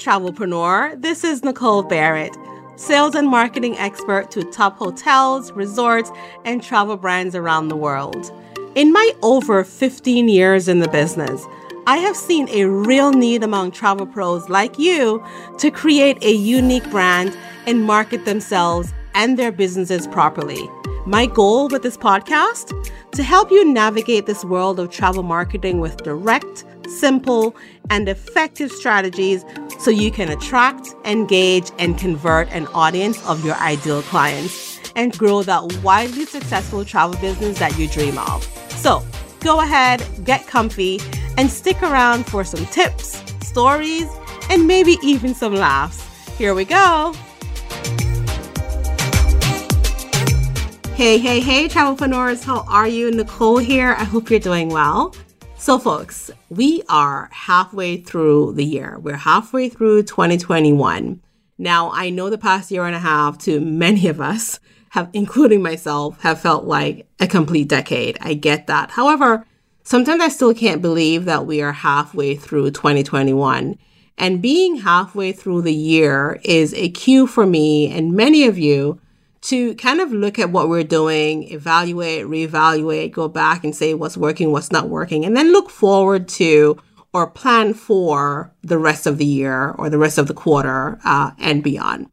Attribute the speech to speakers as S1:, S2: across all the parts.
S1: travelpreneur. This is Nicole Barrett, sales and marketing expert to top hotels, resorts, and travel brands around the world. In my over 15 years in the business, I have seen a real need among travel pros like you to create a unique brand and market themselves and their businesses properly. My goal with this podcast to help you navigate this world of travel marketing with direct, simple, and effective strategies so you can attract, engage, and convert an audience of your ideal clients and grow that widely successful travel business that you dream of. So, go ahead, get comfy, and stick around for some tips, stories, and maybe even some laughs. Here we go. Hey, hey, hey, travelpreneurs, how are you? Nicole here. I hope you're doing well. So, folks, we are halfway through the year. We're halfway through 2021. Now, I know the past year and a half to many of us have, including myself, have felt like a complete decade. I get that. However, sometimes I still can't believe that we are halfway through 2021. And being halfway through the year is a cue for me and many of you to kind of look at what we're doing, evaluate, reevaluate, go back and say what's working, what's not working, and then look forward to or plan for the rest of the year or the rest of the quarter uh, and beyond.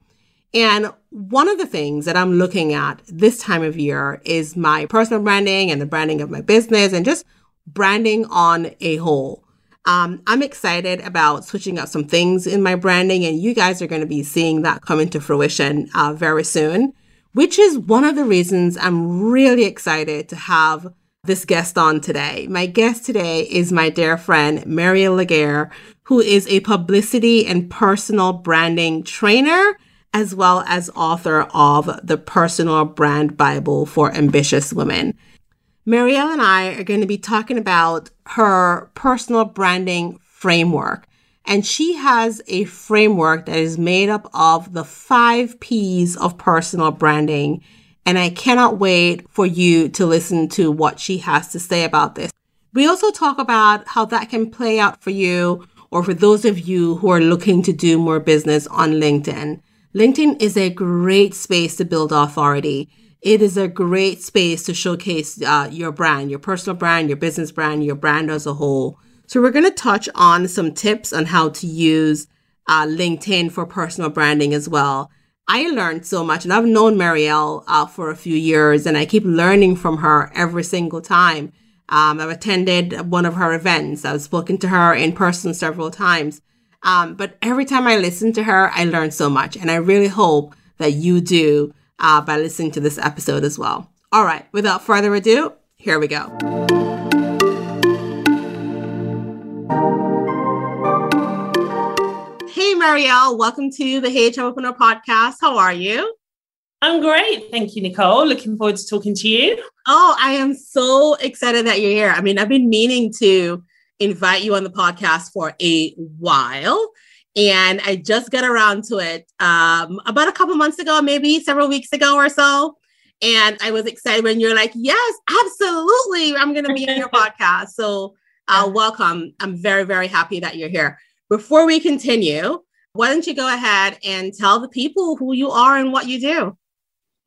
S1: And one of the things that I'm looking at this time of year is my personal branding and the branding of my business and just branding on a whole. Um, I'm excited about switching up some things in my branding, and you guys are going to be seeing that come into fruition uh, very soon which is one of the reasons I'm really excited to have this guest on today. My guest today is my dear friend, Marielle Legair, who is a publicity and personal branding trainer, as well as author of the Personal Brand Bible for Ambitious Women. Marielle and I are going to be talking about her personal branding framework and she has a framework that is made up of the five P's of personal branding. And I cannot wait for you to listen to what she has to say about this. We also talk about how that can play out for you or for those of you who are looking to do more business on LinkedIn. LinkedIn is a great space to build authority. It is a great space to showcase uh, your brand, your personal brand, your business brand, your brand as a whole. So we're going to touch on some tips on how to use uh, LinkedIn for personal branding as well. I learned so much and I've known Marielle uh, for a few years and I keep learning from her every single time. Um, I've attended one of her events. I've spoken to her in person several times. Um, but every time I listen to her, I learn so much. And I really hope that you do uh, by listening to this episode as well. All right, without further ado, here we go. Hey, Marielle, welcome to the Hey Opener podcast. How are you?
S2: I'm great. Thank you, Nicole. Looking forward to talking to you.
S1: Oh, I am so excited that you're here. I mean, I've been meaning to invite you on the podcast for a while. And I just got around to it um, about a couple months ago, maybe several weeks ago or so. And I was excited when you're like, yes, absolutely. I'm going to be on your podcast. So, uh, welcome. I'm very, very happy that you're here. Before we continue, why don't you go ahead and tell the people who you are and what you do?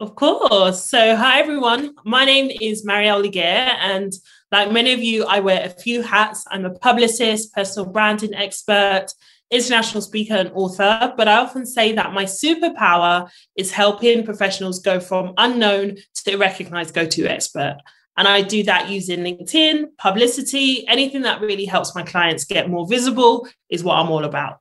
S2: Of course. So, hi everyone. My name is Marielle Legair, and like many of you, I wear a few hats. I'm a publicist, personal branding expert, international speaker, and author. But I often say that my superpower is helping professionals go from unknown to recognized go to expert. And I do that using LinkedIn, publicity, anything that really helps my clients get more visible is what I'm all about.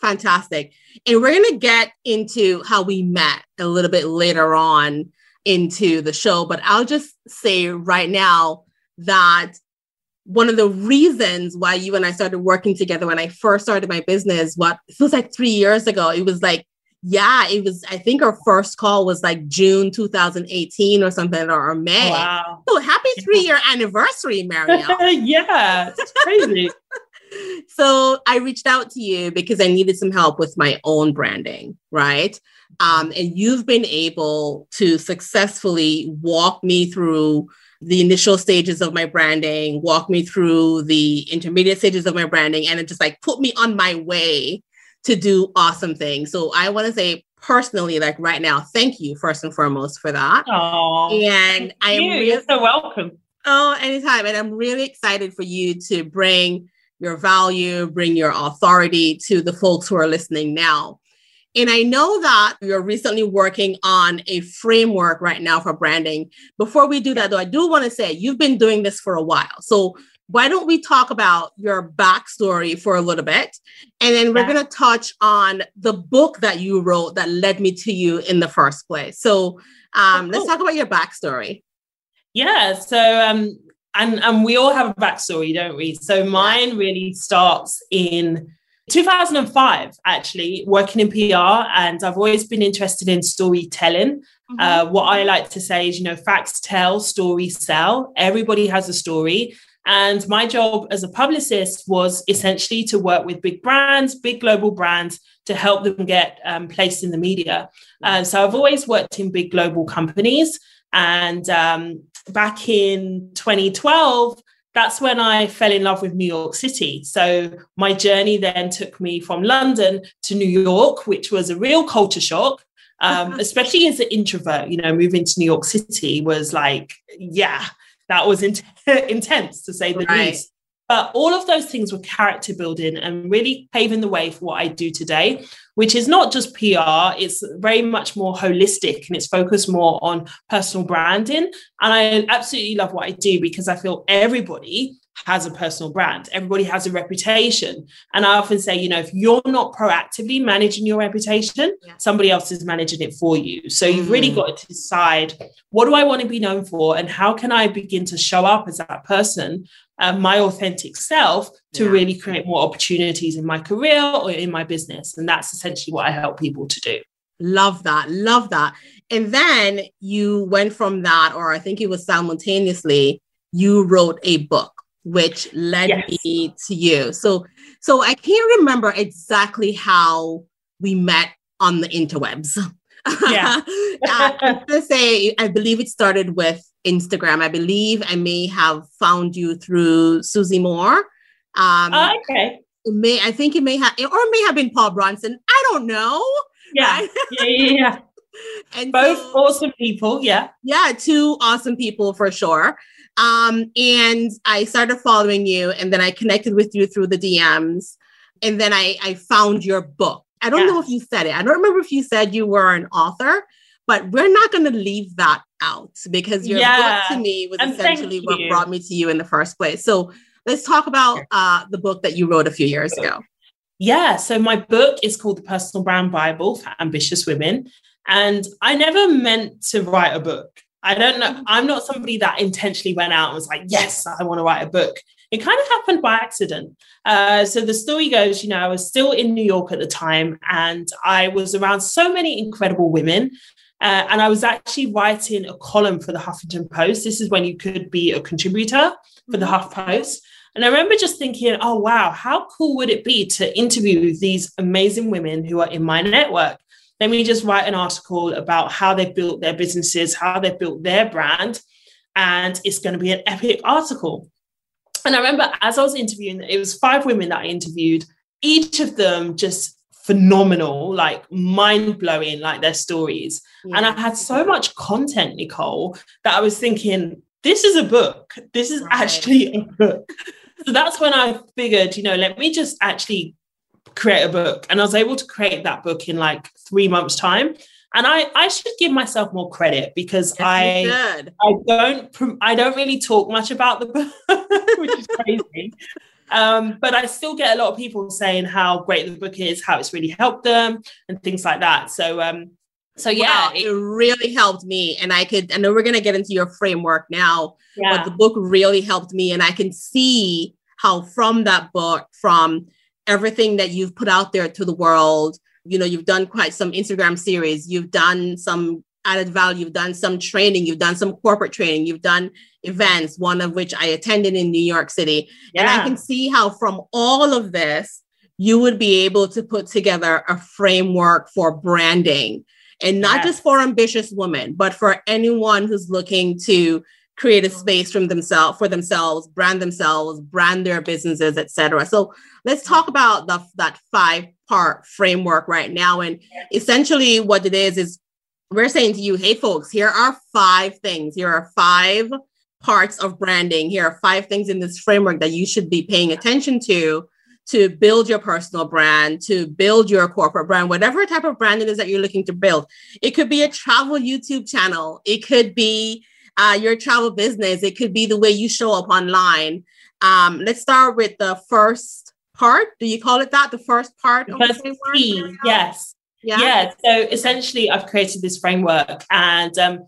S1: Fantastic. And we're going to get into how we met a little bit later on into the show, but I'll just say right now that one of the reasons why you and I started working together when I first started my business, what feels like three years ago, it was like yeah, it was, I think our first call was like June 2018 or something, or, or May. Wow. So happy three year anniversary, Marielle.
S2: yeah, it's crazy.
S1: so I reached out to you because I needed some help with my own branding, right? Um, and you've been able to successfully walk me through the initial stages of my branding, walk me through the intermediate stages of my branding, and it just like put me on my way to do awesome things. So I want to say personally, like right now, thank you first and foremost for that.
S2: Oh,
S1: and I am
S2: you.
S1: really,
S2: You're so welcome.
S1: Oh, anytime. And I'm really excited for you to bring your value, bring your authority to the folks who are listening now. And I know that you're recently working on a framework right now for branding. Before we do that, though, I do want to say you've been doing this for a while. So why don't we talk about your backstory for a little bit? And then we're yeah. going to touch on the book that you wrote that led me to you in the first place. So um, oh, let's talk about your backstory.
S2: Yeah. So, um, and, and we all have a backstory, don't we? So mine really starts in 2005, actually, working in PR. And I've always been interested in storytelling. Mm-hmm. Uh, what I like to say is, you know, facts tell, stories sell. Everybody has a story. And my job as a publicist was essentially to work with big brands, big global brands, to help them get um, placed in the media. Uh, so I've always worked in big global companies. And um, back in 2012, that's when I fell in love with New York City. So my journey then took me from London to New York, which was a real culture shock. Um, especially as an introvert, you know, moving to New York City was like, yeah, that was in- intense to say the right. least. But all of those things were character building and really paving the way for what I do today, which is not just PR, it's very much more holistic and it's focused more on personal branding. And I absolutely love what I do because I feel everybody has a personal brand. Everybody has a reputation. And I often say, you know, if you're not proactively managing your reputation, yeah. somebody else is managing it for you. So you've mm. really got to decide what do I want to be known for and how can I begin to show up as that person, uh, my authentic self, to yeah. really create more opportunities in my career or in my business. And that's essentially what I help people to do.
S1: Love that. Love that. And then you went from that, or I think it was simultaneously, you wrote a book which led yes. me to you. So so I can't remember exactly how we met on the interwebs. Yeah. uh, to say, I believe it started with Instagram. I believe I may have found you through Susie Moore.
S2: Um, oh, okay.
S1: It may I think it may have, or it may have been Paul Bronson. I don't know.
S2: Yeah. Right? yeah, yeah, yeah. and both so, awesome people. Yeah.
S1: Yeah, two awesome people for sure. Um, and I started following you, and then I connected with you through the DMs, and then I, I found your book. I don't know if you said it. I don't remember if you said you were an author, but we're not going to leave that out because your yeah. book to me was and essentially what brought me to you in the first place. So let's talk about uh, the book that you wrote a few years ago.
S2: Yeah, so my book is called The Personal Brand Bible for Ambitious Women. And I never meant to write a book. I don't know. I'm not somebody that intentionally went out and was like, yes, I want to write a book. It kind of happened by accident. Uh, so the story goes, you know, I was still in New York at the time and I was around so many incredible women. Uh, and I was actually writing a column for the Huffington Post. This is when you could be a contributor for the mm-hmm. Huff Post. And I remember just thinking, oh, wow, how cool would it be to interview these amazing women who are in my network? Let me just write an article about how they've built their businesses, how they've built their brand. And it's going to be an epic article. And I remember as I was interviewing, it was five women that I interviewed, each of them just phenomenal, like mind blowing, like their stories. Yeah. And I had so much content, Nicole, that I was thinking, this is a book. This is right. actually a book. so that's when I figured, you know, let me just actually create a book. And I was able to create that book in like three months' time. And I, I should give myself more credit because yes, I I don't I don't really talk much about the book, which is crazy. um, but I still get a lot of people saying how great the book is, how it's really helped them, and things like that. So um, so yeah,
S1: wow, it, it, really helped me, and I could. I know we're gonna get into your framework now, yeah. but the book really helped me, and I can see how from that book, from everything that you've put out there to the world. You know, you've done quite some Instagram series, you've done some added value, you've done some training, you've done some corporate training, you've done events, one of which I attended in New York City. Yeah. And I can see how from all of this, you would be able to put together a framework for branding and not yes. just for ambitious women, but for anyone who's looking to create a space from themselves for themselves, brand themselves, brand their businesses, etc. So let's talk about the, that five part framework right now. And essentially, what it is is we're saying to you, hey folks, here are five things. Here are five parts of branding. Here are five things in this framework that you should be paying attention to to build your personal brand, to build your corporate brand, whatever type of brand it is that you're looking to build. It could be a travel YouTube channel, it could be uh, your travel business, it could be the way you show up online. Um, let's start with the first part. Do you call it that? The first part?
S2: The first P, yes. Yeah. yeah. So essentially, I've created this framework and um,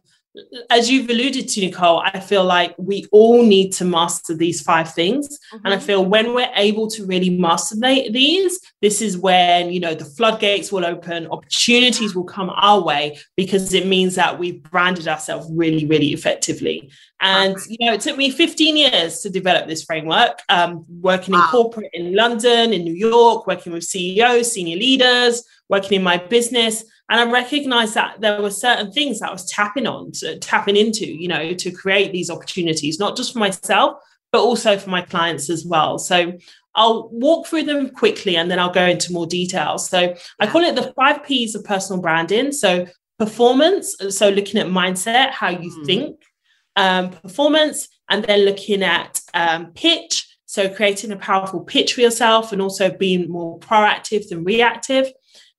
S2: as you've alluded to, Nicole, I feel like we all need to master these five things. Mm-hmm. And I mm-hmm. feel when we're able to really master these, this is when, you know, the floodgates will open, opportunities will come our way because it means that we've branded ourselves really, really effectively. And, you know, it took me 15 years to develop this framework, um, working wow. in corporate in London, in New York, working with CEOs, senior leaders, working in my business and I recognized that there were certain things that I was tapping on, to, tapping into, you know, to create these opportunities, not just for myself, but also for my clients as well. So I'll walk through them quickly and then I'll go into more detail. So I call it the five P's of personal branding. So performance, so looking at mindset, how you mm. think, um, performance, and then looking at um, pitch. So creating a powerful pitch for yourself and also being more proactive than reactive.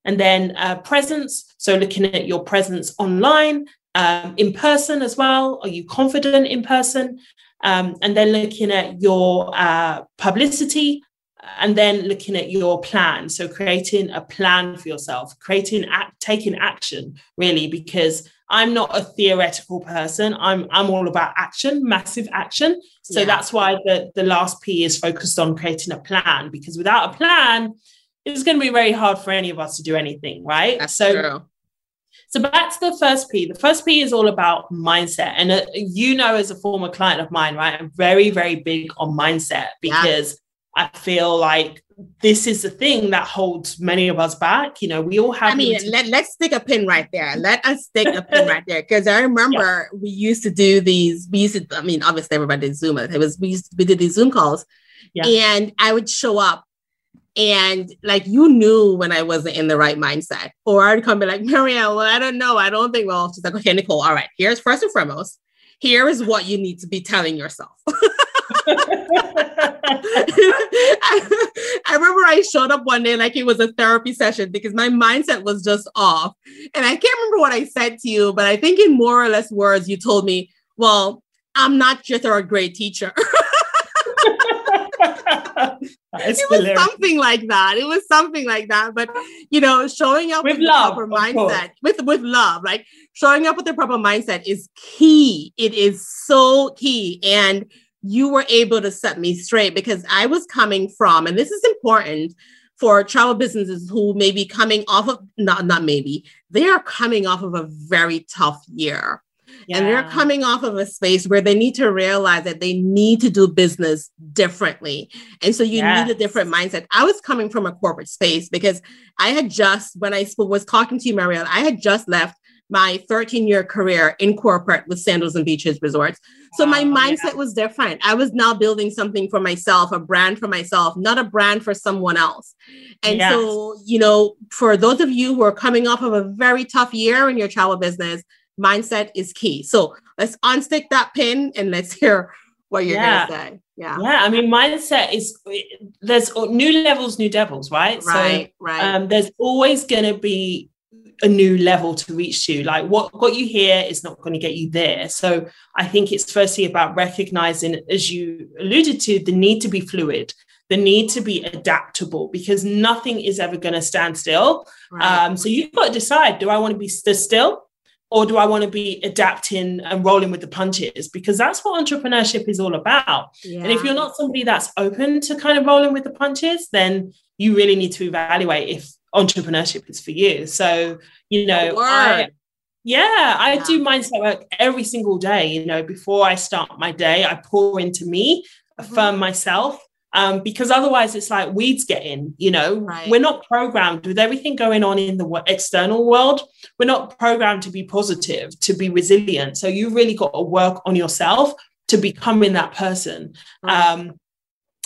S2: And then uh, presence, so looking at your presence online, um, in person as well. Are you confident in person? Um, and then looking at your uh, publicity, and then looking at your plan. So creating a plan for yourself, creating act, taking action, really, because I'm not a theoretical person. I'm I'm all about action, massive action. So yeah. that's why the the last P is focused on creating a plan. Because without a plan, it's going to be very hard for any of us to do anything, right?
S1: That's so, true.
S2: So back to the first P. The first P is all about mindset, and uh, you know, as a former client of mine, right, I'm very, very big on mindset because yeah. I feel like this is the thing that holds many of us back. You know, we all have.
S1: I mean, to- let, let's stick a pin right there. Let us stick a pin right there because I remember yeah. we used to do these. We used to. I mean, obviously everybody did Zoom. It was we used to, we did these Zoom calls, yeah. and I would show up and like you knew when I wasn't in the right mindset. Or I'd come be like, Marielle, well, I don't know. I don't think, well, she's like, okay, Nicole, all right, here's first and foremost, here is what you need to be telling yourself. I, I remember I showed up one day like it was a therapy session because my mindset was just off. And I can't remember what I said to you, but I think in more or less words, you told me, well, I'm not just a great teacher. it was something like that. It was something like that. But you know, showing up
S2: with, with love,
S1: proper mindset, with with love, like showing up with the proper mindset is key. It is so key. And you were able to set me straight because I was coming from, and this is important for travel businesses who may be coming off of not not maybe they are coming off of a very tough year yeah. And they're coming off of a space where they need to realize that they need to do business differently. And so you yes. need a different mindset. I was coming from a corporate space because I had just, when I was talking to you, Marielle, I had just left my 13 year career in corporate with Sandals and Beaches Resorts. So my mindset yeah. was different. I was now building something for myself, a brand for myself, not a brand for someone else. And yes. so, you know, for those of you who are coming off of a very tough year in your travel business, mindset is key. So let's unstick that pin and let's hear what you're yeah. gonna say. Yeah.
S2: Yeah. I mean, mindset is there's new levels, new devils, right?
S1: Right. So, right.
S2: Um, there's always gonna be a new level to reach to. Like what got you here is not going to get you there. So I think it's firstly about recognizing, as you alluded to, the need to be fluid, the need to be adaptable, because nothing is ever going to stand still. Right. Um, so you've got to decide: Do I want to be still, or do I want to be adapting and rolling with the punches? Because that's what entrepreneurship is all about. Yeah. And if you're not somebody that's open to kind of rolling with the punches, then you really need to evaluate if entrepreneurship is for you. So, you know, I, yeah, I yeah. do mindset work every single day. You know, before I start my day, I pour into me, affirm mm-hmm. myself. Um, because otherwise it's like weeds get in you know right. we're not programmed with everything going on in the external world we're not programmed to be positive to be resilient so you really got to work on yourself to becoming that person right. um,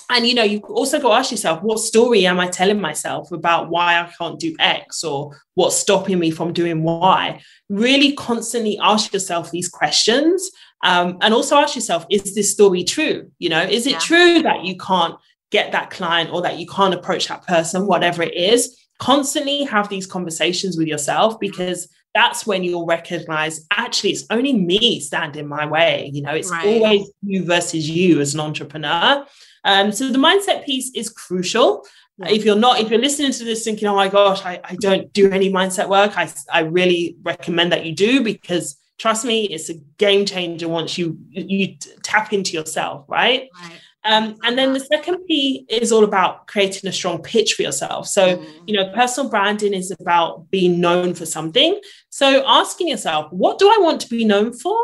S2: and you know you also got to ask yourself what story am i telling myself about why i can't do x or what's stopping me from doing y really constantly ask yourself these questions um, and also ask yourself is this story true you know is it yeah. true that you can't get that client or that you can't approach that person whatever it is constantly have these conversations with yourself because that's when you'll recognize actually it's only me standing my way you know it's right. always you versus you as an entrepreneur um, so the mindset piece is crucial. Yeah. If you're not, if you're listening to this thinking, oh my gosh, I, I don't do any mindset work, I, I really recommend that you do because trust me, it's a game changer once you you tap into yourself, right? right. Um, and then the second P is all about creating a strong pitch for yourself. So, mm. you know, personal branding is about being known for something. So, asking yourself, what do I want to be known for?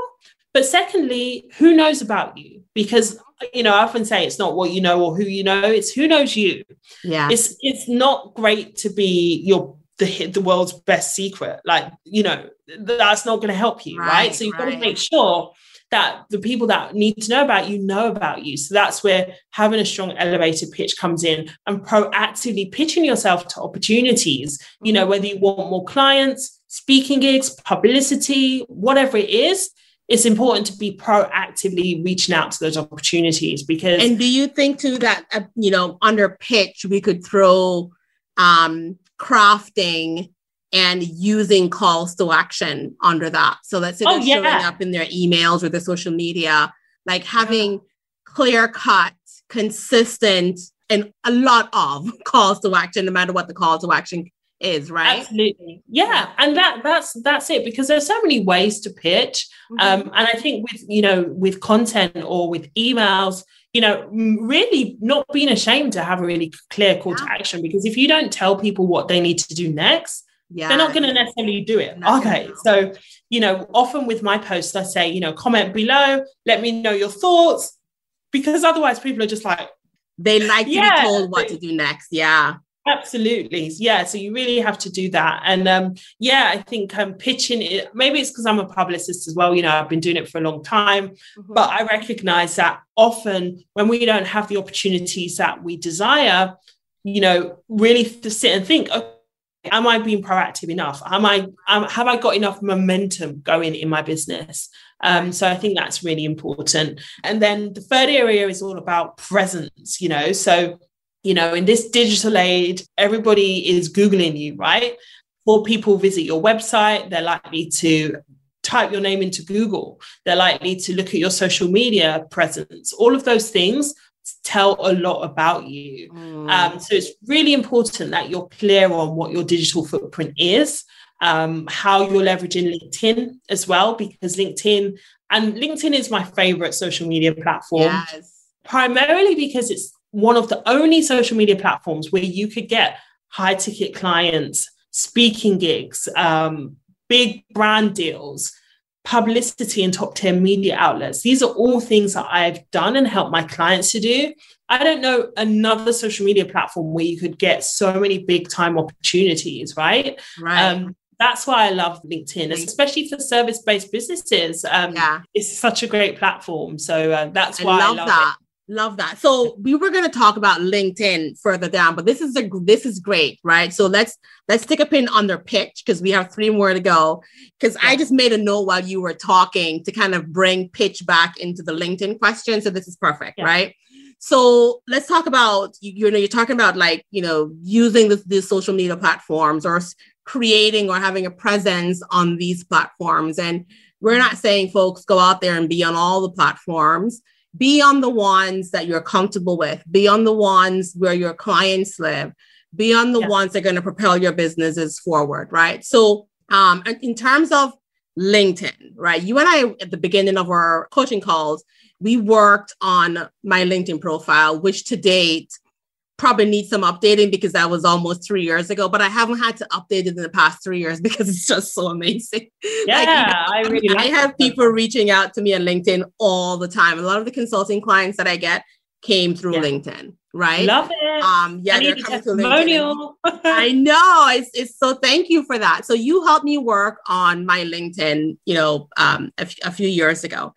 S2: But secondly, who knows about you? Because you know, I often say it's not what you know or who you know, it's who knows you.
S1: Yeah.
S2: It's it's not great to be your the hit the world's best secret. Like, you know, that's not going to help you, right? right? So you've right. got to make sure that the people that need to know about you know about you. So that's where having a strong elevated pitch comes in and proactively pitching yourself to opportunities, you know, mm-hmm. whether you want more clients, speaking gigs, publicity, whatever it is, it's important to be proactively reaching out to those opportunities because
S1: and do you think too that uh, you know under pitch we could throw um crafting and using calls to action under that so let's say oh, yeah. showing up in their emails or their social media like having clear cut consistent and a lot of calls to action no matter what the call to action is, right?
S2: Absolutely. Yeah. And that that's that's it because there's so many ways to pitch. Mm-hmm. Um, and I think with you know, with content or with emails, you know, really not being ashamed to have a really clear call yeah. to action because if you don't tell people what they need to do next, yeah. they're not going to necessarily do it. Okay. So, you know, often with my posts, I say, you know, comment below, let me know your thoughts, because otherwise people are just like,
S1: they like yeah. to be told what to do next. Yeah.
S2: Absolutely. Yeah. So you really have to do that. And um, yeah, I think um, pitching it, maybe it's because I'm a publicist as well. You know, I've been doing it for a long time, mm-hmm. but I recognize that often when we don't have the opportunities that we desire, you know, really to sit and think, okay, am I being proactive enough? Am I, um, have I got enough momentum going in my business? Um, so I think that's really important. And then the third area is all about presence, you know, so you know, in this digital age, everybody is Googling you, right? Before people visit your website, they're likely to type your name into Google. They're likely to look at your social media presence. All of those things tell a lot about you. Mm. Um, so it's really important that you're clear on what your digital footprint is, um, how you're leveraging LinkedIn as well, because LinkedIn and LinkedIn is my favorite social media platform. Yes. Primarily because it's one of the only social media platforms where you could get high ticket clients, speaking gigs, um, big brand deals, publicity in top 10 media outlets. These are all things that I've done and helped my clients to do. I don't know another social media platform where you could get so many big time opportunities, right?
S1: Right. Um,
S2: that's why I love LinkedIn, especially for service based businesses. Um, yeah. It's such a great platform. So uh, that's why I love, I love that. It.
S1: Love that. So we were going to talk about LinkedIn further down, but this is a this is great, right? So let's let's take a pin on their pitch because we have three more to go. Because yeah. I just made a note while you were talking to kind of bring pitch back into the LinkedIn question. So this is perfect, yeah. right? So let's talk about you, you know you're talking about like you know using this, these social media platforms or creating or having a presence on these platforms, and we're not saying folks go out there and be on all the platforms be on the ones that you're comfortable with, be on the ones where your clients live, be on the yeah. ones that are going to propel your businesses forward, right? So, um, in terms of LinkedIn, right? You and I, at the beginning of our coaching calls, we worked on my LinkedIn profile, which to date probably needs some updating because that was almost three years ago, but I haven't had to update it in the past three years because it's just so amazing.
S2: Yeah, like, you know, I really
S1: I have people reaching out to me on LinkedIn all the time. A lot of the consulting clients that I get came through yeah. LinkedIn. right?
S2: Love it.
S1: Um, yeah,
S2: I
S1: they're coming to LinkedIn. I know. It's, it's so thank you for that. So you helped me work on my LinkedIn, you know, um, a, f- a few years ago.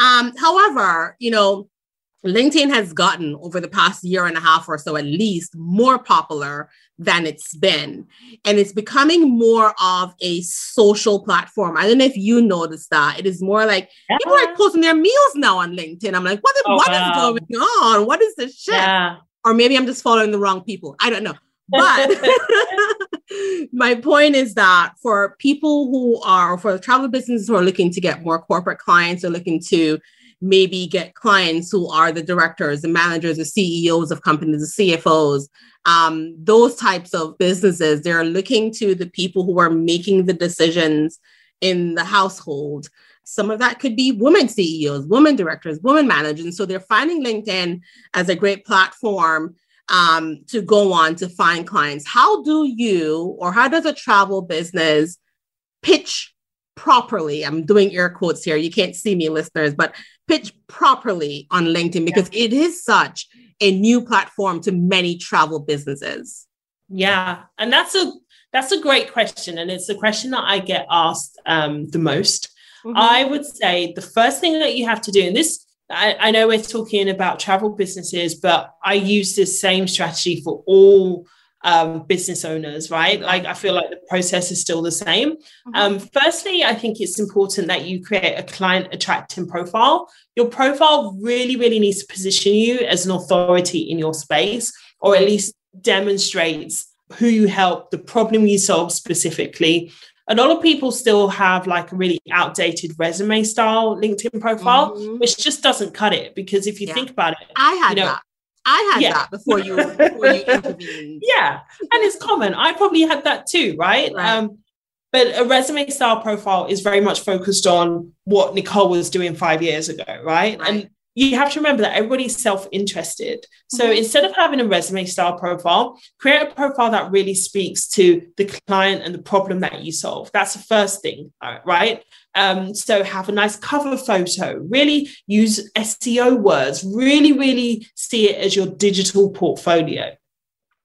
S1: Um, however, you know, LinkedIn has gotten over the past year and a half or so, at least, more popular than it's been. And it's becoming more of a social platform. I don't know if you noticed that. It is more like
S2: Yeah.
S1: people are posting their meals now on LinkedIn. I'm like, what,
S2: Oh,
S1: what is
S2: wow.
S1: going on? What is this shit?
S2: Yeah.
S1: or maybe I'm just following the wrong people. I don't know. But my point is that for people who are, for travel businesses who are looking to get more corporate clients or looking to maybe get clients who are the directors, the managers, the CEOs of companies, the CFOs, um, those types of businesses, they're looking to the people who are making the decisions in the household. Some of that could be women CEOs, women directors, women managers. And so they're finding LinkedIn as a great platform um, to go on to find clients. How do you, or how does a travel business pitch properly? I'm doing air quotes here. You can't see me, listeners, but pitch properly on LinkedIn because it is such a new platform to many travel businesses.
S2: Yeah, and that's a that's a great question, and it's a question that I get asked um, the most.
S1: Mm-hmm.
S2: I would say the first thing that you have to do, and this I, I know we're talking about travel businesses, but I use this same strategy for all um, business owners, right? Like I feel like the process is still the same.
S1: Mhm.
S2: Um, firstly, I think it's important that you create a client attracting profile. Your profile really, really needs to position you as an authority in your space, or at least demonstrates who you help, the problem you solve specifically. A lot of people still have like a really outdated resume style LinkedIn profile,
S1: Mhm.
S2: which just doesn't cut it. Because if you
S1: Yeah.
S2: think about it,
S1: I had
S2: you know,
S1: that. I had
S2: Yeah.
S1: that before you before you intervened.
S2: yeah, and it's common. I probably had that too, right?
S1: Right.
S2: Um, but a resume style profile is very much focused on what Nicole was doing five years ago, right?
S1: Right.
S2: And you have to remember that everybody's self-interested. So
S1: Mhm.
S2: instead of having a resume style profile, create a profile that really speaks to the client and the problem that you solve. That's the first thing, uh, right? Um, so have a nice cover photo, really use SEO words, really, really see it as your digital portfolio.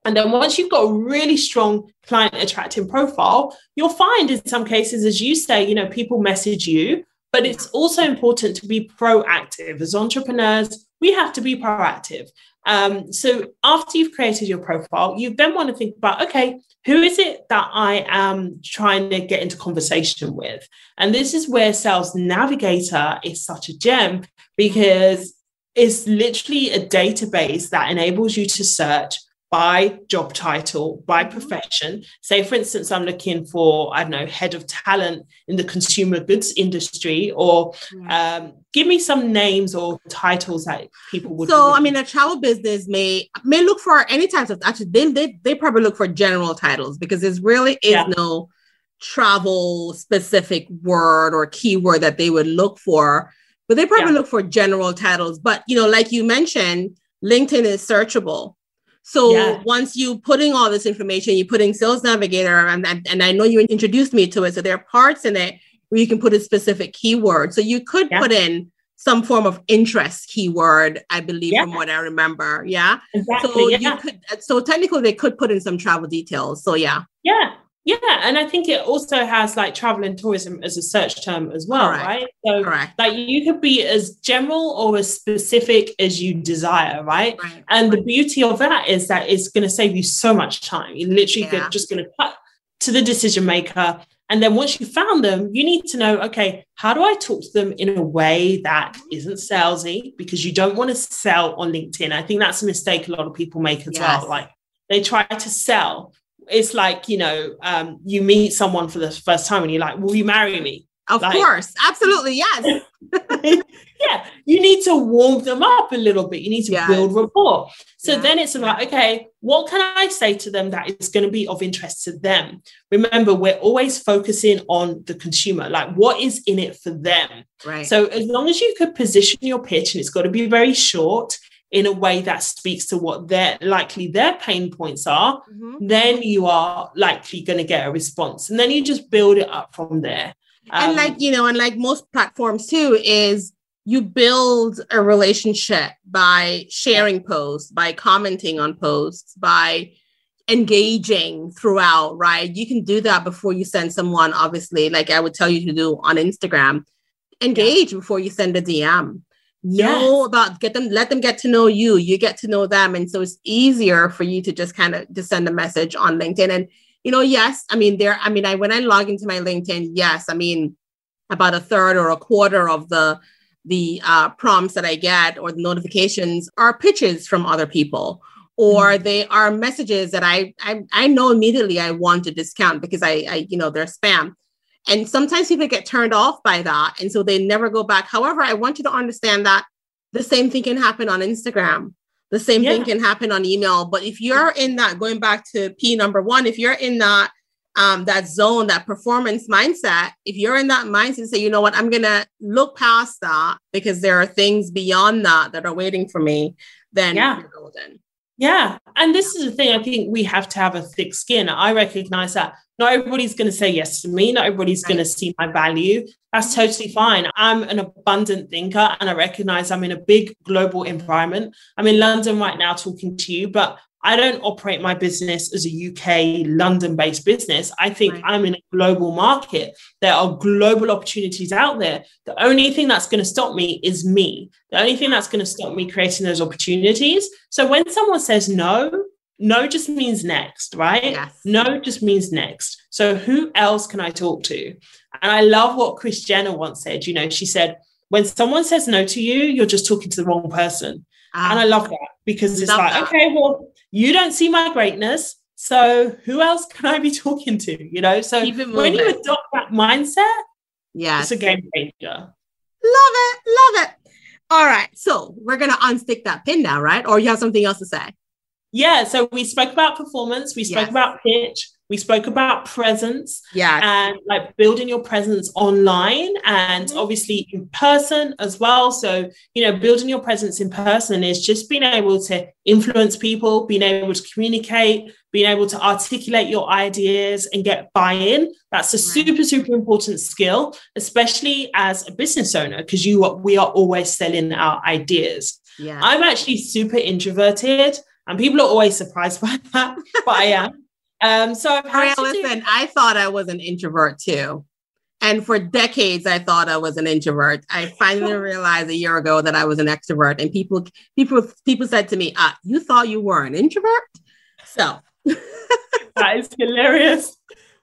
S2: And then once you've got a really strong client attracting profile, you'll find in some cases, as you say, you know, people message you, but it's also important to be proactive. As entrepreneurs, we have to be proactive. Um, so after you've created your profile, you then want to think about, okay, who is it that I am trying to get into conversation with? And this is where Sales Navigator is such a gem because it's literally a database that enables you to search by job title, by profession. Say, for instance, I'm looking for, I don't know, head of talent in the consumer goods industry, or um, give me some names or titles that people would.
S1: So I mean, a travel business may may look for any types of actually they they, they probably look for general titles because there really is
S2: Yeah.
S1: no travel specific word or keyword that they would look for, but they probably
S2: Yeah.
S1: look for general titles. But you know, like you mentioned, LinkedIn is searchable. So
S2: Yeah.
S1: once you putting all this information, you putting Sales Navigator, and, and I know you introduced me to it. So there are parts in it where you can put a specific keyword. So you could
S2: Yeah.
S1: put in some form of interest keyword, I believe,
S2: Yeah.
S1: from what I remember. Yeah.
S2: exactly,
S1: So
S2: yeah.
S1: you could so technically they could put in some travel details. So yeah.
S2: Yeah, yeah, and I think it also has like travel and tourism as a search term as well,
S1: Correct.
S2: right? So
S1: Correct.
S2: like you could be as general or as specific as you desire, right?
S1: Right.
S2: And the beauty of that is that it's going to save you so much time. You're literally
S1: Yeah.
S2: just going to cut to the decision maker. And then once you found them, you need to know, okay, how do I talk to them in a way that isn't salesy? Because you don't want to sell on LinkedIn. I think that's a mistake a lot of people make as
S1: Yes.
S2: well. Like they try to sell. It's like, you know, um, you meet someone for the first time and you're like, will you marry me?
S1: Of
S2: Like-
S1: course. Absolutely. Yes.
S2: yeah, you need to warm them up a little bit. You need to
S1: Yeah.
S2: build rapport. So
S1: Yeah.
S2: then it's about, okay, what can I say to them that is going to be of interest to them? Remember, we're always focusing on the consumer, like what is in it for them.
S1: Right.
S2: So as long as you could position your pitch and it's got to be very short in a way that speaks to what their likely their pain points are,
S1: Mhm.
S2: then you are likely going to get a response. And then you just build it up from there.
S1: and
S2: Um,
S1: like you know and like most platforms too is you build a relationship by sharing posts, by commenting on posts, by engaging throughout, right? You can do that before you send someone, obviously, like I would tell you to do on Instagram. Engage yeah. before you send a DM. Know yes. about get them, let them get to know you. You get to know them. And so it's easier for you to just kind of just send a message on LinkedIn. And you know, yes, I mean, there, I mean, I when I log into my LinkedIn, yes, I mean, about a third or a quarter of the the uh, prompts that I get or the notifications are pitches from other people or mm-hmm. they are messages that I, I I know immediately I want to discount because I, I you know they're spam. And sometimes people get turned off by that. And so they never go back. However, I want you to understand that the same thing can happen on Instagram. The same yeah. thing can happen on email. But if you're in that, going back to P number one, if you're in that um, that zone, that performance mindset, if you're in that mindset, say, you know what, I'm gonna look past that because there are things beyond that that are waiting for me, then yeah. you're golden.
S2: Yeah. And this is the thing, I think we have to have a thick skin. I recognize that not everybody's going to say yes to me, not everybody's right. going to see my value. That's totally fine. I'm an abundant thinker and I recognize I'm in a big global environment. I'm in London right now talking to you, but I don't operate my business as a UK London based business. I think right. I'm in a global market. There are global opportunities out there. The only thing that's going to stop me is me. The only thing that's going to stop me creating those opportunities. So when someone says no, no just means next, right? Yes. No just means next. So who else can I talk to? And I love what Kris Jenner once said. You know, she said, when someone says no to you, you're just talking to the wrong person. and ah. I love that because it's like, that. okay, well, you don't see my greatness. So who else can I be talking to? You know, so when you adopt that mindset, yeah, it's a game changer. Love
S1: it. Love it. All right. So we're gonna unstick that pin now, right? Or you have something else to say?
S2: Yeah. So we spoke about performance, we spoke yes. about pitch, we spoke about presence
S1: yeah
S2: and like building your presence online and mm-hmm. obviously in person as well. So you know building your presence in person is just being able to influence people being able to communicate being able to articulate your ideas and get buy-in. That's a super super important skill especially as a business owner because you are, we are always selling our ideas. Yeah i'm actually super introverted and people are always surprised by that but i am um, so I've
S1: had listen, do- I thought I was an introvert too. And for decades, I thought I was an introvert. I finally realized a year ago that I was an extrovert. And people, people, people said to me, uh, "You thought you were an introvert?" So
S2: that is hilarious.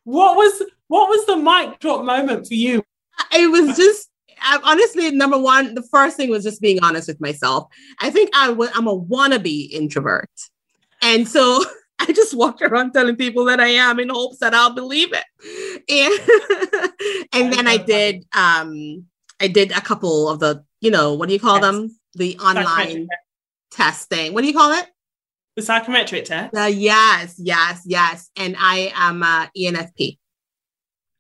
S2: What was what was the mic drop moment for you?
S1: It was just I, honestly number one. The first thing was just being honest with myself. I think I w- I'm a wannabe introvert, and so I just walk around telling people that I am in hopes that I'll believe it. And and then I did um I did a couple of the, you know, what do you call them? The online testing. What do you call it?
S2: The psychometric test.
S1: Uh, yes, yes, yes. And I am uh, ENFP.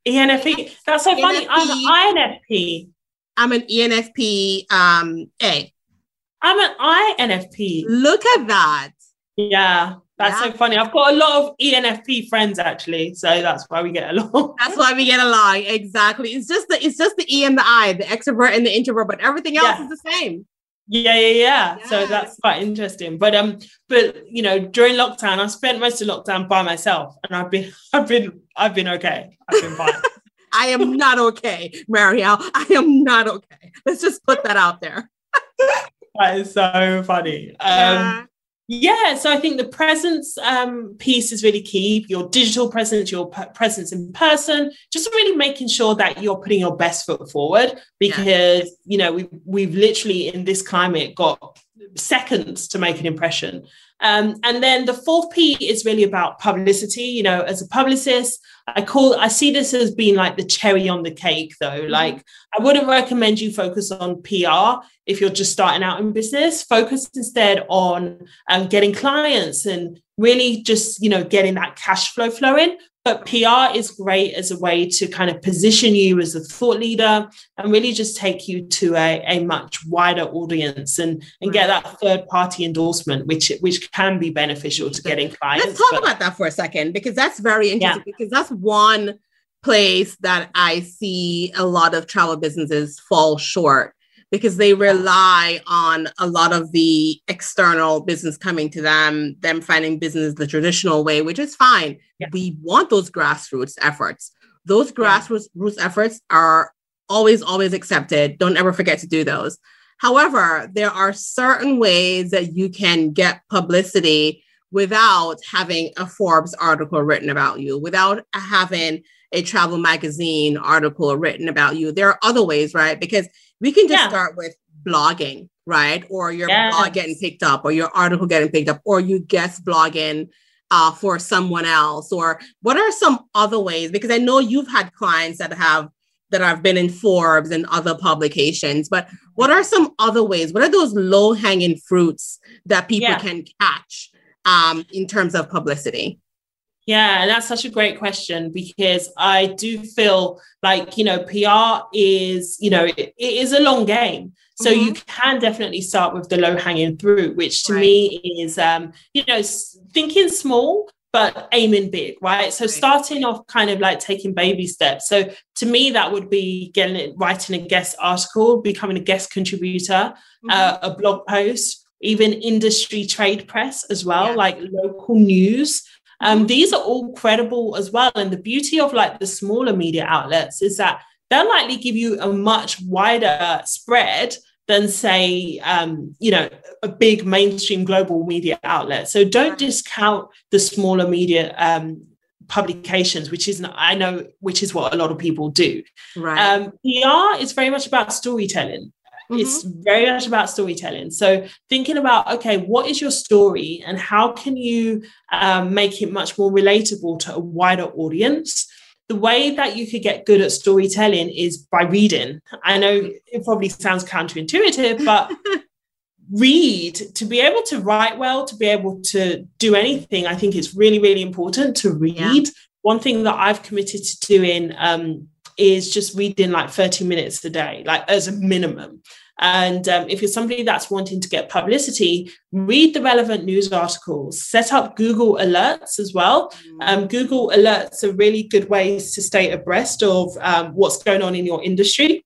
S2: ENFP. That's so ENFP. funny. I'm an INFP.
S1: I'm an ENFP um, A.
S2: I'm an INFP.
S1: Look at that.
S2: Yeah. That's yeah. so funny. I've got a lot of ENFP friends actually, so that's why we get along.
S1: That's why we get along. Exactly. It's just the it's just the E and the I, the extrovert and the introvert, but everything else yeah. is the same.
S2: Yeah, yeah, yeah. So that's quite interesting. But um, but you know, during lockdown, I spent most of lockdown by myself, and I've been, I've been, I've been okay. I've been fine.
S1: I am not okay, Marielle. I am not okay. Let's just put that out there.
S2: that is so funny. Um, yeah. So I think the presence um, piece is really key. Your digital presence, your p- presence in person, just really making sure that you're putting your best foot forward. Because yeah. you know we've we've literally in this climate got seconds to make an impression. Um, and then the fourth P is really about publicity. You know, as a publicist, I call I see this as being like the cherry on the cake, though. Mm-hmm. Like I wouldn't recommend you focus on PR if you're just starting out in business. Focus instead on um, getting clients and really just you know getting that cash flow flowing but PR is great as a way to kind of position you as a thought leader and really just take you to a, a much wider audience and, and get that third party endorsement, which which can be beneficial to getting clients.
S1: Let's talk but, about that for a second because that's very interesting yeah. because that's one place that I see a lot of travel businesses fall short because they rely on a lot of the external business coming to them, them finding business the traditional way, which is fine. Yeah. We want those grassroots efforts. Those grassroots yeah. efforts are always, always accepted. Don't ever forget to do those. However, there are certain ways that you can get publicity without having a Forbes article written about you, without having a travel magazine article written about you. There are other ways, right? Because we can just yeah. start with blogging, right? Or your yes. blog getting picked up, or your article getting picked up, or you guest blogging uh, for someone else. Or what are some other ways? Because I know you've had clients that have that have been in Forbes and other publications, but what are some other ways? What are those low hanging fruits that people yeah. can catch um, in terms of publicity?
S2: Yeah, and that's such a great question because I do feel like, you know, PR is, you know, it, it is a long game. So mm-hmm. you can definitely start with the low hanging fruit, which to right. me is, um, you know, thinking small, but aiming big, right? So starting off kind of like taking baby steps. So to me, that would be getting it, writing a guest article, becoming a guest contributor, mm-hmm. uh, a blog post, even industry trade press as well, yeah. like local news. Um, these are all credible as well. And the beauty of like the smaller media outlets is that they'll likely give you a much wider spread than say um, you know a big mainstream global media outlet. So don't discount the smaller media um, publications which is i know which is what a lot of people do. Right. Um, pr is very much about storytelling Mm-hmm. It's very much about storytelling. So thinking about okay, what is your story, and how can you um, make it much more relatable to a wider audience? The way that you could get good at storytelling is by reading. I know it probably sounds counterintuitive, but read to be able to write well, to be able to do anything. I think it's really, really important to read. Yeah. One thing that I've committed to doing um, is just reading like 30 minutes a day, like as a minimum. And um, if you're somebody that's wanting to get publicity, read the relevant news articles, set up Google Alerts as well. Mm. Um, Google Alerts are really good ways to stay abreast of um, what's going on in your industry.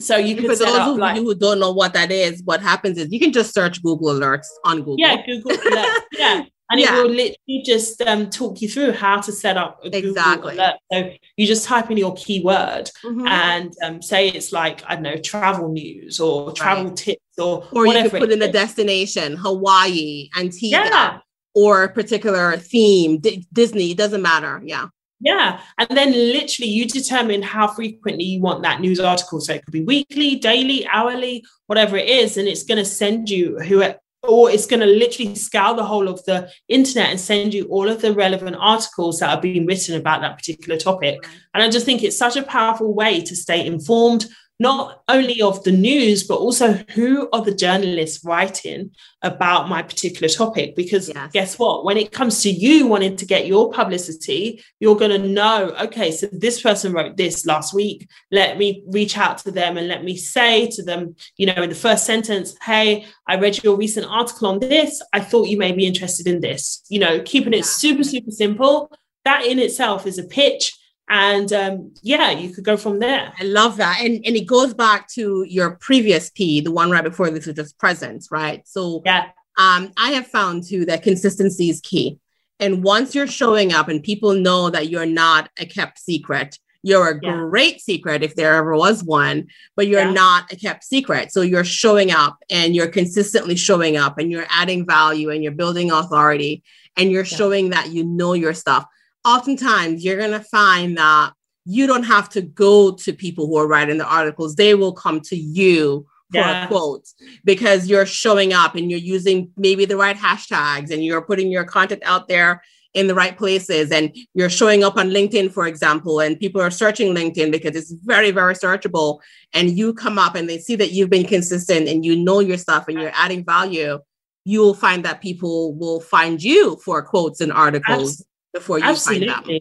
S2: So you can for those up,
S1: like, who don't know what that is, what happens is you can just search Google Alerts on Google.
S2: Yeah, Google Alerts. yeah and yeah. it will literally just um, talk you through how to set up a exactly. Google alert. So you just type in your keyword mm-hmm. and um, say it's like I don't know travel news or travel right. tips or
S1: or you could put in a destination, Hawaii, Antigua, yeah. or a particular theme, D- Disney. It doesn't matter. Yeah.
S2: Yeah. And then literally you determine how frequently you want that news article. So it could be weekly, daily, hourly, whatever it is. And it's going to send you who or it's going to literally scour the whole of the internet and send you all of the relevant articles that are being written about that particular topic. And I just think it's such a powerful way to stay informed, not only of the news, but also who are the journalists writing about my particular topic. Because yes. guess what? When it comes to you wanting to get your publicity, you're going to know, okay, so this person wrote this last week. Let me reach out to them and let me say to them, you know, in the first sentence, hey, I read your recent article on this. I thought you may be interested in this. You know, keeping it yeah. super, super simple. That in itself is a pitch and um, yeah you could go from there
S1: i love that and and it goes back to your previous p the one right before this was just presence right so
S2: yeah
S1: um, i have found too that consistency is key and once you're showing up and people know that you're not a kept secret you're a yeah. great secret if there ever was one, but you're yeah. not a kept secret. So you're showing up and you're consistently showing up and you're adding value and you're building authority and you're yeah. showing that you know your stuff oftentimes you're going to find that you don't have to go to people who are writing the articles. They will come to you for yeah. a quote because you're showing up and you're using maybe the right hashtags and you're putting your content out there in the right places and you're showing up on LinkedIn, for example, and people are searching LinkedIn because it's very, very searchable. And you come up and they see that you've been consistent and you know your stuff and you're adding value. You will find that people will find you for quotes and articles before you Absolutely. find them.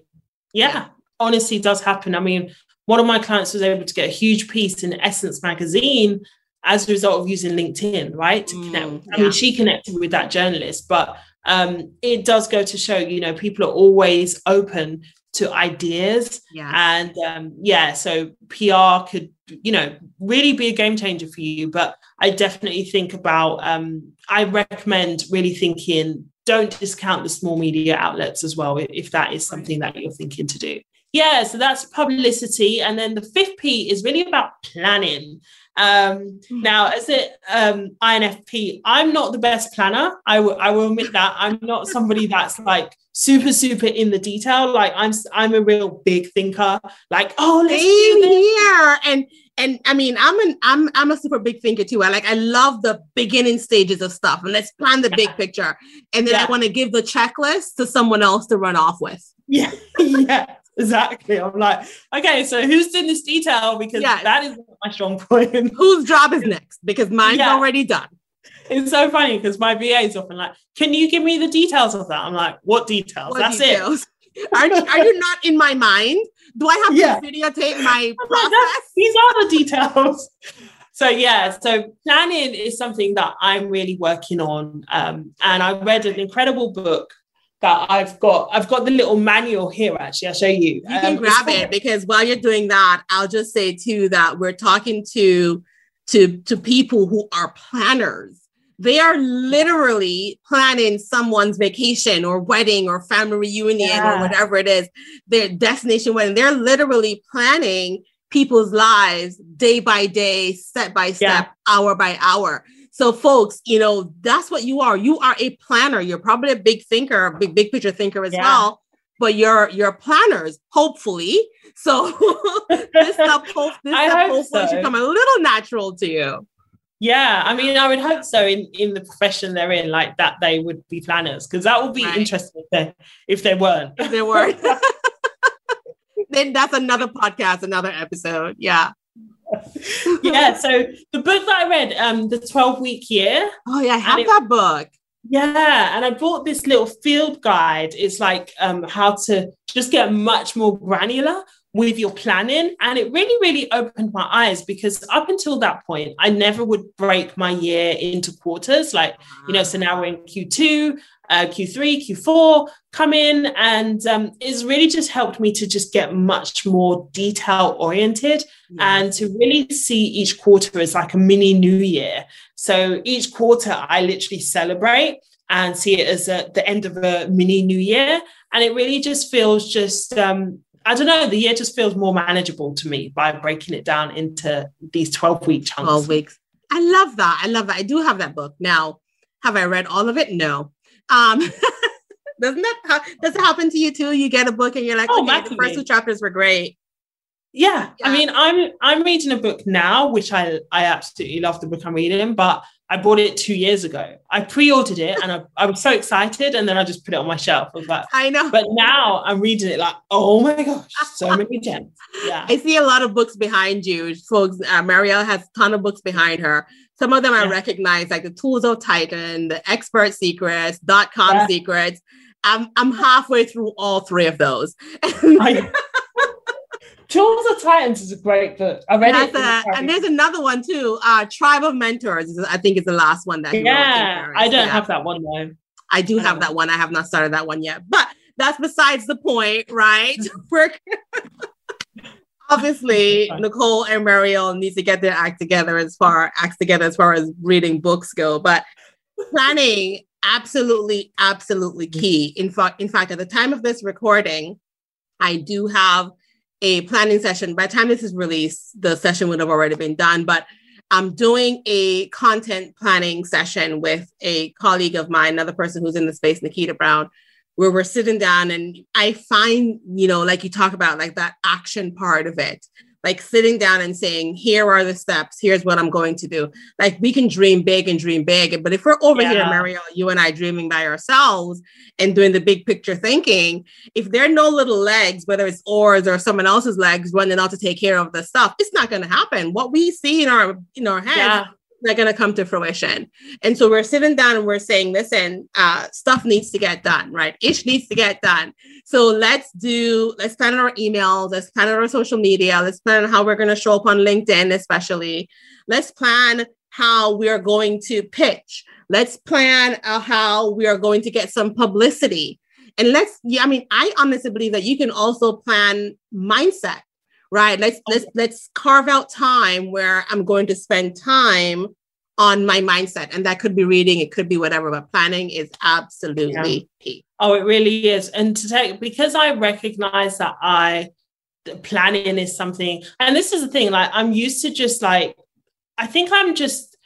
S2: Yeah, yeah, honestly, does happen. I mean, one of my clients was able to get a huge piece in Essence magazine as a result of using LinkedIn, right? To connect. Mm, I mean, she connected with that journalist, but um, it does go to show, you know, people are always open to ideas.
S1: Yeah.
S2: And um, yeah, so PR could, you know, really be a game changer for you. But I definitely think about, um, I recommend really thinking, don't discount the small media outlets as well, if that is something that you're thinking to do. Yeah, so that's publicity. And then the fifth P is really about planning. Um, hmm. now, as an um, INFP, I'm not the best planner. I, w- I will admit that. I'm not somebody that's like super, super in the detail. Like I'm, I'm a real big thinker. Like, oh, let's
S1: Same here. And and I mean, I'm an I'm I'm a super big thinker too. I like I love the beginning stages of stuff, and let's plan the big picture. And then yeah. I want to give the checklist to someone else to run off with.
S2: Yeah, yeah exactly. I'm like, okay, so who's doing this detail? Because yeah. that is my strong point.
S1: Whose job is next? Because mine's yeah. already done.
S2: It's so funny because my VA is often like, can you give me the details of that? I'm like, what details? What That's details?
S1: it. Are, are you not in my mind? Do I have yeah. to videotape my process?
S2: These are the details. so yeah, so planning is something that I'm really working on. Um, and I read an incredible book that I've got. I've got the little manual here. Actually, I'll show you.
S1: You can um, grab it because while you're doing that, I'll just say too that we're talking to to to people who are planners. They are literally planning someone's vacation or wedding or family reunion yeah. or whatever it is, their destination wedding. They're literally planning people's lives day by day, step by step, yeah. hour by hour. So, folks, you know, that's what you are. You are a planner. You're probably a big thinker, a big, big picture thinker as yeah. well. But you're you're planners, hopefully. So this stuff, this I stuff hopefully so. should come a little natural to you.
S2: Yeah, I mean, I would hope so. In in the profession they're in, like that, they would be planners because that would be right. interesting if they, if they weren't.
S1: If they weren't, then that's another podcast, another episode. Yeah.
S2: yeah. So the book that I read, um, the 12 week year.
S1: Oh, yeah, I have it, that book.
S2: Yeah. And I bought this little field guide. It's like um, how to just get much more granular with your planning. And it really, really opened my eyes because up until that point, I never would break my year into quarters. Like, you know, so now we're in Q2, uh, Q3, Q4 come in, and um, it's really just helped me to just get much more detail oriented yeah. and to really see each quarter as like a mini new year. So each quarter, I literally celebrate and see it as a, the end of a mini new year. And it really just feels just, um, I don't know, the year just feels more manageable to me by breaking it down into these 12 week chunks.
S1: 12 weeks. I love that. I love that. I do have that book. Now, have I read all of it? No. Um, doesn't that does it happen to you too? You get a book and you're like, oh, okay, the first two chapters were great.
S2: Yeah. yeah. I mean, I'm I'm reading a book now, which I I absolutely love the book I'm reading, but I bought it two years ago. I pre-ordered it and I, I was so excited, and then I just put it on my shelf. I was like,
S1: I know.
S2: But now I'm reading it like, oh my gosh, so many gems. Yeah.
S1: I see a lot of books behind you, folks. Uh, Marielle has a ton of books behind her. Some of them I recognize, like the Tools of Titan, the Expert Secrets, Dot Com yeah. Secrets. I'm I'm halfway through all three of those. I,
S2: Tools of Titans is a great book. I read it.
S1: A, and there's another one too. Uh, Tribe of Mentors. I think is the last one that.
S2: Yeah, I don't yeah. have that one though.
S1: I do have that one. I have not started that one yet, but that's besides the point, right? We're obviously Nicole and Marielle need to get their act together as far acts together as far as reading books go. But planning absolutely, absolutely key. In fact, in fact, at the time of this recording, I do have a planning session. By the time this is released, the session would have already been done. But I'm doing a content planning session with a colleague of mine, another person who's in the space, Nikita Brown, where we're sitting down and I find, you know, like you talk about, like that action part of it, like sitting down and saying, here are the steps, here's what I'm going to do. Like we can dream big and dream big. But if we're over yeah. here, Marielle, you and I dreaming by ourselves and doing the big picture thinking, if there are no little legs, whether it's ours or someone else's legs running out to take care of the stuff, it's not going to happen. What we see in our in our heads yeah they're going to come to fruition. And so we're sitting down and we're saying, listen, uh, stuff needs to get done, right? Ish needs to get done. So let's do, let's plan our emails, let's plan our social media, let's plan how we're going to show up on LinkedIn, especially. Let's plan how we are going to pitch. Let's plan uh, how we are going to get some publicity. And let's, yeah, I mean, I honestly believe that you can also plan mindset, right? Let's let's let's carve out time where I'm going to spend time on my mindset. And that could be reading, it could be whatever, but planning is absolutely yeah. key.
S2: Oh, it really is. And to take because I recognize that I planning is something, and this is the thing, like I'm used to just like I think I'm just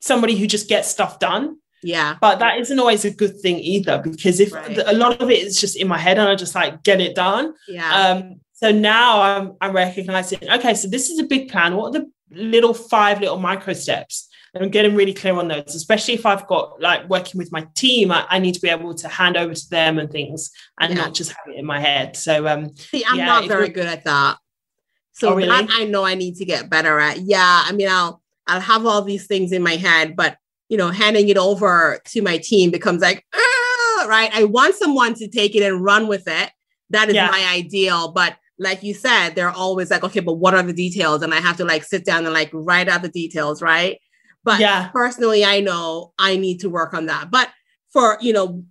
S2: somebody who just gets stuff done.
S1: Yeah.
S2: But that isn't always a good thing either, because if right. a lot of it is just in my head and I just like get it done.
S1: Yeah.
S2: Um, so now I'm I'm recognizing, okay, so this is a big plan. What are the little five little micro steps? And I'm getting really clear on those, especially if I've got like working with my team, I, I need to be able to hand over to them and things and yeah. not just have it in my head. So um
S1: see, I'm yeah, not very good at that. So oh, really? that I know I need to get better at. Yeah. I mean, I'll I'll have all these things in my head, but you know, handing it over to my team becomes like, right. I want someone to take it and run with it. That is yeah. my ideal. But like you said, they're always like, okay, but what are the details? And I have to like sit down and like write out the details, right? But yeah. personally, I know I need to work on that. But for, you know,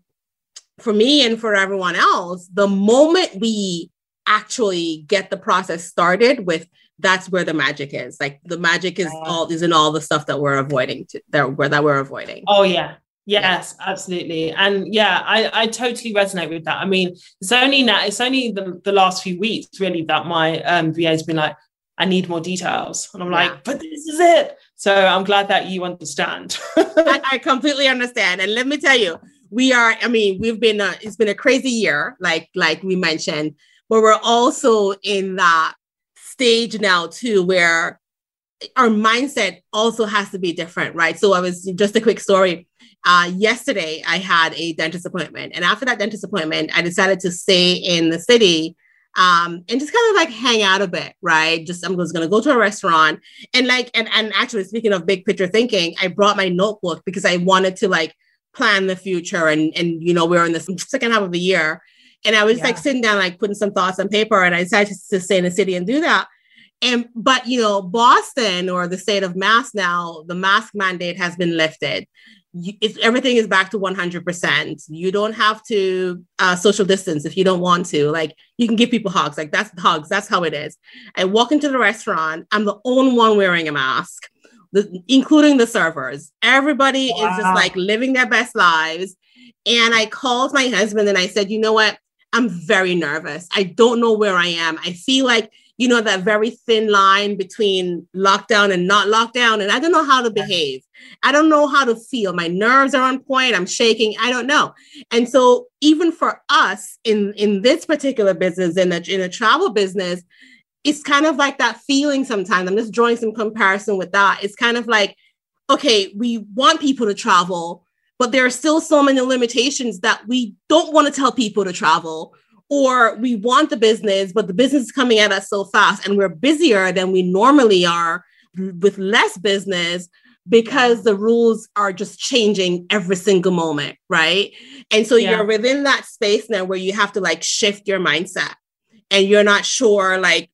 S1: for me and for everyone else, the moment we actually get the process started with that's where the magic is. Like the magic is all is in all the stuff that we're avoiding to, that where that we're avoiding.
S2: Oh yeah. Yes, yeah. absolutely. And yeah, I, I totally resonate with that. I mean, it's only now, it's only the, the last few weeks really that my um, VA has been like, I need more details. And I'm yeah. like, but this is it. So I'm glad that you understand.
S1: I, I, completely understand. And let me tell you, we are, I mean, we've been, a, it's been a crazy year, like, like we mentioned, but we're also in that stage now too where our mindset also has to be different, right? So I was just a quick story. Uh, yesterday, I had a dentist appointment, and after that dentist appointment, I decided to stay in the city um, and just kind of like hang out a bit, right? Just I'm just gonna go to a restaurant and like and and actually speaking of big picture thinking, I brought my notebook because I wanted to like plan the future and and you know we're in the second half of the year and I was yeah. like sitting down, like putting some thoughts on paper, and I decided to stay in the city and do that. And but you know, Boston or the state of Mass now, the mask mandate has been lifted. It's, everything is back to 100%. You don't have to uh, social distance if you don't want to. Like you can give people hugs. Like that's hugs. That's how it is. I walk into the restaurant. I'm the only one wearing a mask, the, including the servers. Everybody wow. is just like living their best lives. And I called my husband and I said, you know what? I'm very nervous. I don't know where I am. I feel like, you know, that very thin line between lockdown and not lockdown. And I don't know how to behave. I don't know how to feel. My nerves are on point. I'm shaking. I don't know. And so even for us in, in this particular business, in a, in a travel business, it's kind of like that feeling sometimes. I'm just drawing some comparison with that. It's kind of like, okay, we want people to travel, but there are still so many limitations that we don't want to tell people to travel or we want the business but the business is coming at us so fast and we're busier than we normally are with less business because the rules are just changing every single moment right and so yeah. you're within that space now where you have to like shift your mindset and you're not sure like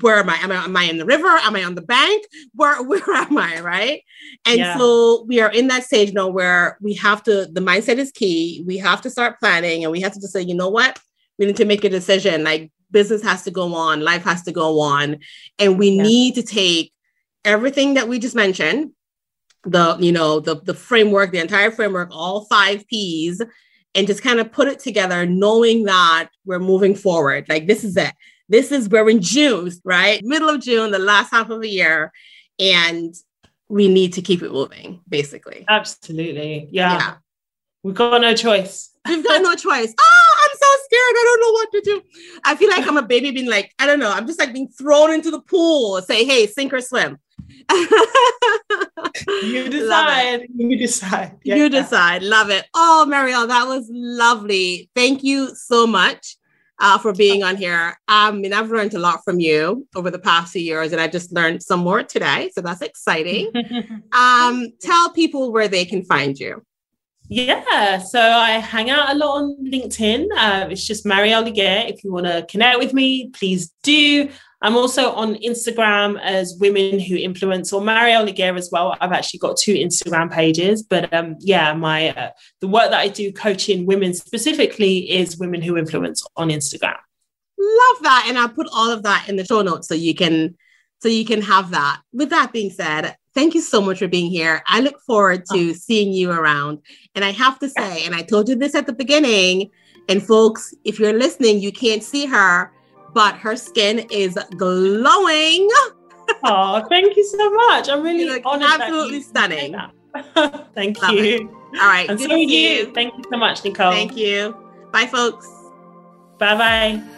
S1: where am I? Am I am I in the river? Am I on the bank? Where where am I? Right. And yeah. so we are in that stage now where we have to, the mindset is key. We have to start planning and we have to just say, you know what? We need to make a decision. Like business has to go on, life has to go on. And we yeah. need to take everything that we just mentioned, the, you know, the the framework, the entire framework, all five P's, and just kind of put it together, knowing that we're moving forward. Like this is it this is we're in June, right? Middle of June, the last half of the year. And we need to keep it moving, basically.
S2: Absolutely. Yeah. yeah. We've got no choice.
S1: We've got no choice. Oh, scared. I don't know what to do. I feel like I'm a baby being like, I don't know. I'm just like being thrown into the pool. Say, hey, sink or swim.
S2: you decide. You decide.
S1: Yeah. You decide. Love it. Oh, Marielle, that was lovely. Thank you so much uh, for being on here. I mean, I've learned a lot from you over the past few years, and I just learned some more today. So that's exciting. um, tell people where they can find you.
S2: Yeah, so I hang out a lot on LinkedIn. Uh, it's just Marielle Legair. If you want to connect with me, please do. I'm also on Instagram as Women Who Influence or Marielle Legair as well. I've actually got two Instagram pages, but um, yeah, my uh, the work that I do coaching women specifically is Women Who Influence on Instagram.
S1: Love that, and I'll put all of that in the show notes so you can so you can have that. With that being said, thank you so much for being here. I look forward to oh. seeing you around. And I have to say, and I told you this at the beginning, and folks, if you're listening, you can't see her, but her skin is glowing.
S2: oh, thank you so much. I'm really you honored.
S1: Absolutely stunning.
S2: thank Love you. It.
S1: All right.
S2: And so you. you. Thank you so much, Nicole.
S1: Thank you. Bye, folks.
S2: Bye bye.